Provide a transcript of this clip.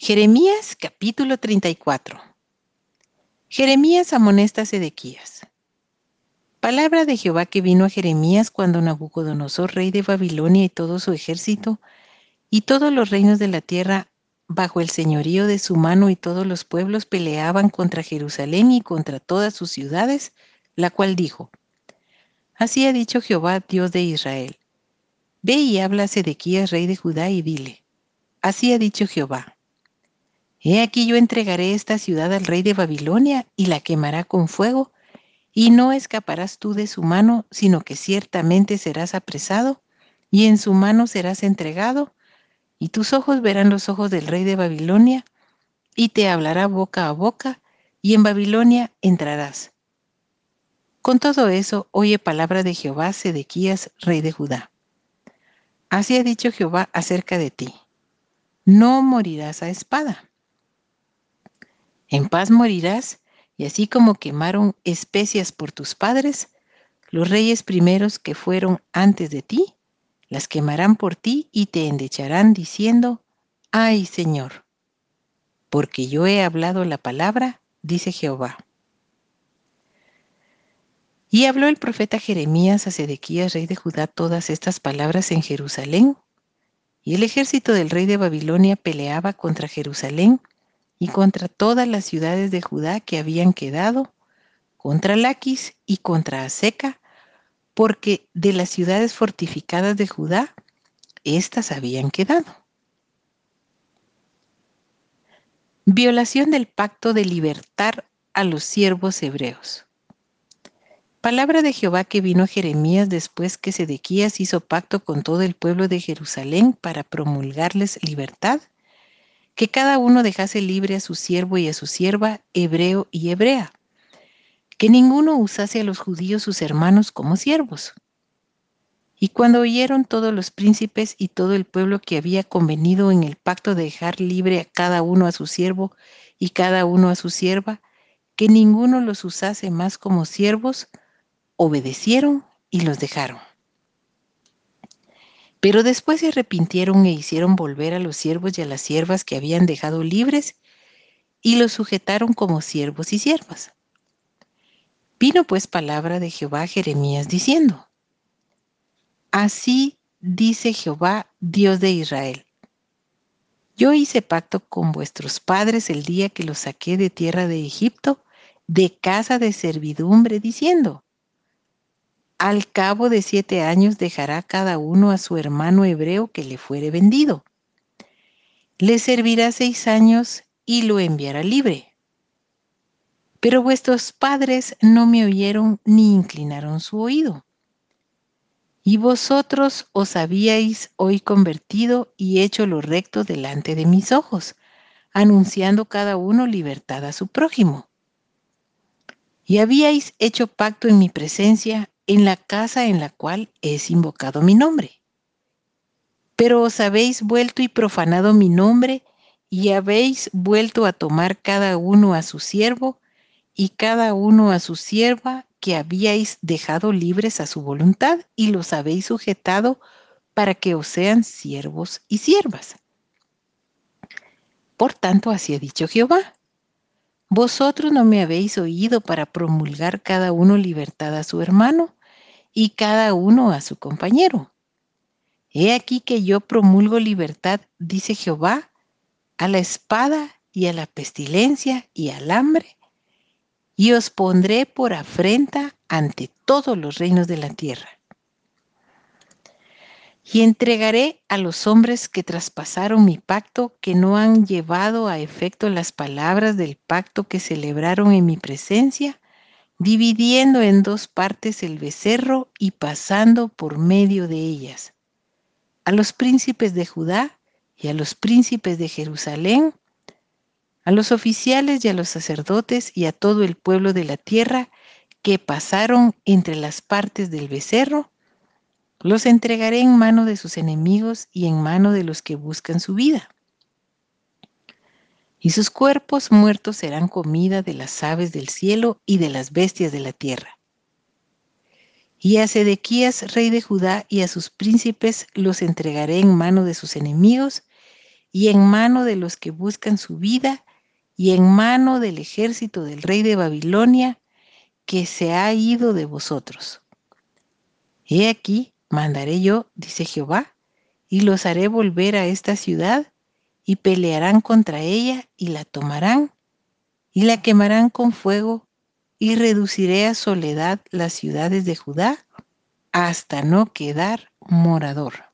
Jeremías capítulo 34 Jeremías amonesta a Sedequías. Palabra de Jehová que vino a Jeremías cuando Nabucodonosor, rey de Babilonia y todo su ejército, y todos los reinos de la tierra bajo el señorío de su mano y todos los pueblos peleaban contra Jerusalén y contra todas sus ciudades, la cual dijo, Así ha dicho Jehová, Dios de Israel. Ve y habla a Sedequías, rey de Judá, y dile, Así ha dicho Jehová He aquí yo entregaré esta ciudad al rey de Babilonia y la quemará con fuego, y no escaparás tú de su mano, sino que ciertamente serás apresado, y en su mano serás entregado, y tus ojos verán los ojos del rey de Babilonia, y te hablará boca a boca, y en Babilonia entrarás. Con todo eso, oye palabra de Jehová, Sedequías, rey de Judá. Así ha dicho Jehová acerca de ti. No morirás a espada en paz morirás, y así como quemaron especias por tus padres, los reyes primeros que fueron antes de ti, las quemarán por ti y te endecharán diciendo, ay Señor, porque yo he hablado la palabra, dice Jehová. Y habló el profeta Jeremías a Sedequías, rey de Judá, todas estas palabras en Jerusalén. Y el ejército del rey de Babilonia peleaba contra Jerusalén y contra todas las ciudades de Judá que habían quedado, contra Laquis y contra Aseca, porque de las ciudades fortificadas de Judá, éstas habían quedado. Violación del pacto de libertar a los siervos hebreos. Palabra de Jehová que vino a Jeremías después que Sedequías hizo pacto con todo el pueblo de Jerusalén para promulgarles libertad que cada uno dejase libre a su siervo y a su sierva, hebreo y hebrea, que ninguno usase a los judíos sus hermanos como siervos. Y cuando oyeron todos los príncipes y todo el pueblo que había convenido en el pacto de dejar libre a cada uno a su siervo y cada uno a su sierva, que ninguno los usase más como siervos, obedecieron y los dejaron. Pero después se arrepintieron e hicieron volver a los siervos y a las siervas que habían dejado libres y los sujetaron como siervos y siervas. Vino pues palabra de Jehová a Jeremías diciendo, Así dice Jehová, Dios de Israel. Yo hice pacto con vuestros padres el día que los saqué de tierra de Egipto, de casa de servidumbre, diciendo, al cabo de siete años dejará cada uno a su hermano hebreo que le fuere vendido. Le servirá seis años y lo enviará libre. Pero vuestros padres no me oyeron ni inclinaron su oído. Y vosotros os habíais hoy convertido y hecho lo recto delante de mis ojos, anunciando cada uno libertad a su prójimo. Y habíais hecho pacto en mi presencia en la casa en la cual es invocado mi nombre. Pero os habéis vuelto y profanado mi nombre y habéis vuelto a tomar cada uno a su siervo y cada uno a su sierva que habíais dejado libres a su voluntad y los habéis sujetado para que os sean siervos y siervas. Por tanto, así ha dicho Jehová. Vosotros no me habéis oído para promulgar cada uno libertad a su hermano, y cada uno a su compañero. He aquí que yo promulgo libertad, dice Jehová, a la espada y a la pestilencia y al hambre, y os pondré por afrenta ante todos los reinos de la tierra. Y entregaré a los hombres que traspasaron mi pacto, que no han llevado a efecto las palabras del pacto que celebraron en mi presencia, dividiendo en dos partes el becerro y pasando por medio de ellas. A los príncipes de Judá y a los príncipes de Jerusalén, a los oficiales y a los sacerdotes y a todo el pueblo de la tierra que pasaron entre las partes del becerro, los entregaré en mano de sus enemigos y en mano de los que buscan su vida y sus cuerpos muertos serán comida de las aves del cielo y de las bestias de la tierra. Y a Sedequías, rey de Judá, y a sus príncipes los entregaré en mano de sus enemigos, y en mano de los que buscan su vida y en mano del ejército del rey de Babilonia que se ha ido de vosotros. He aquí, mandaré yo, dice Jehová, y los haré volver a esta ciudad, y pelearán contra ella, y la tomarán, y la quemarán con fuego, y reduciré a soledad las ciudades de Judá, hasta no quedar morador.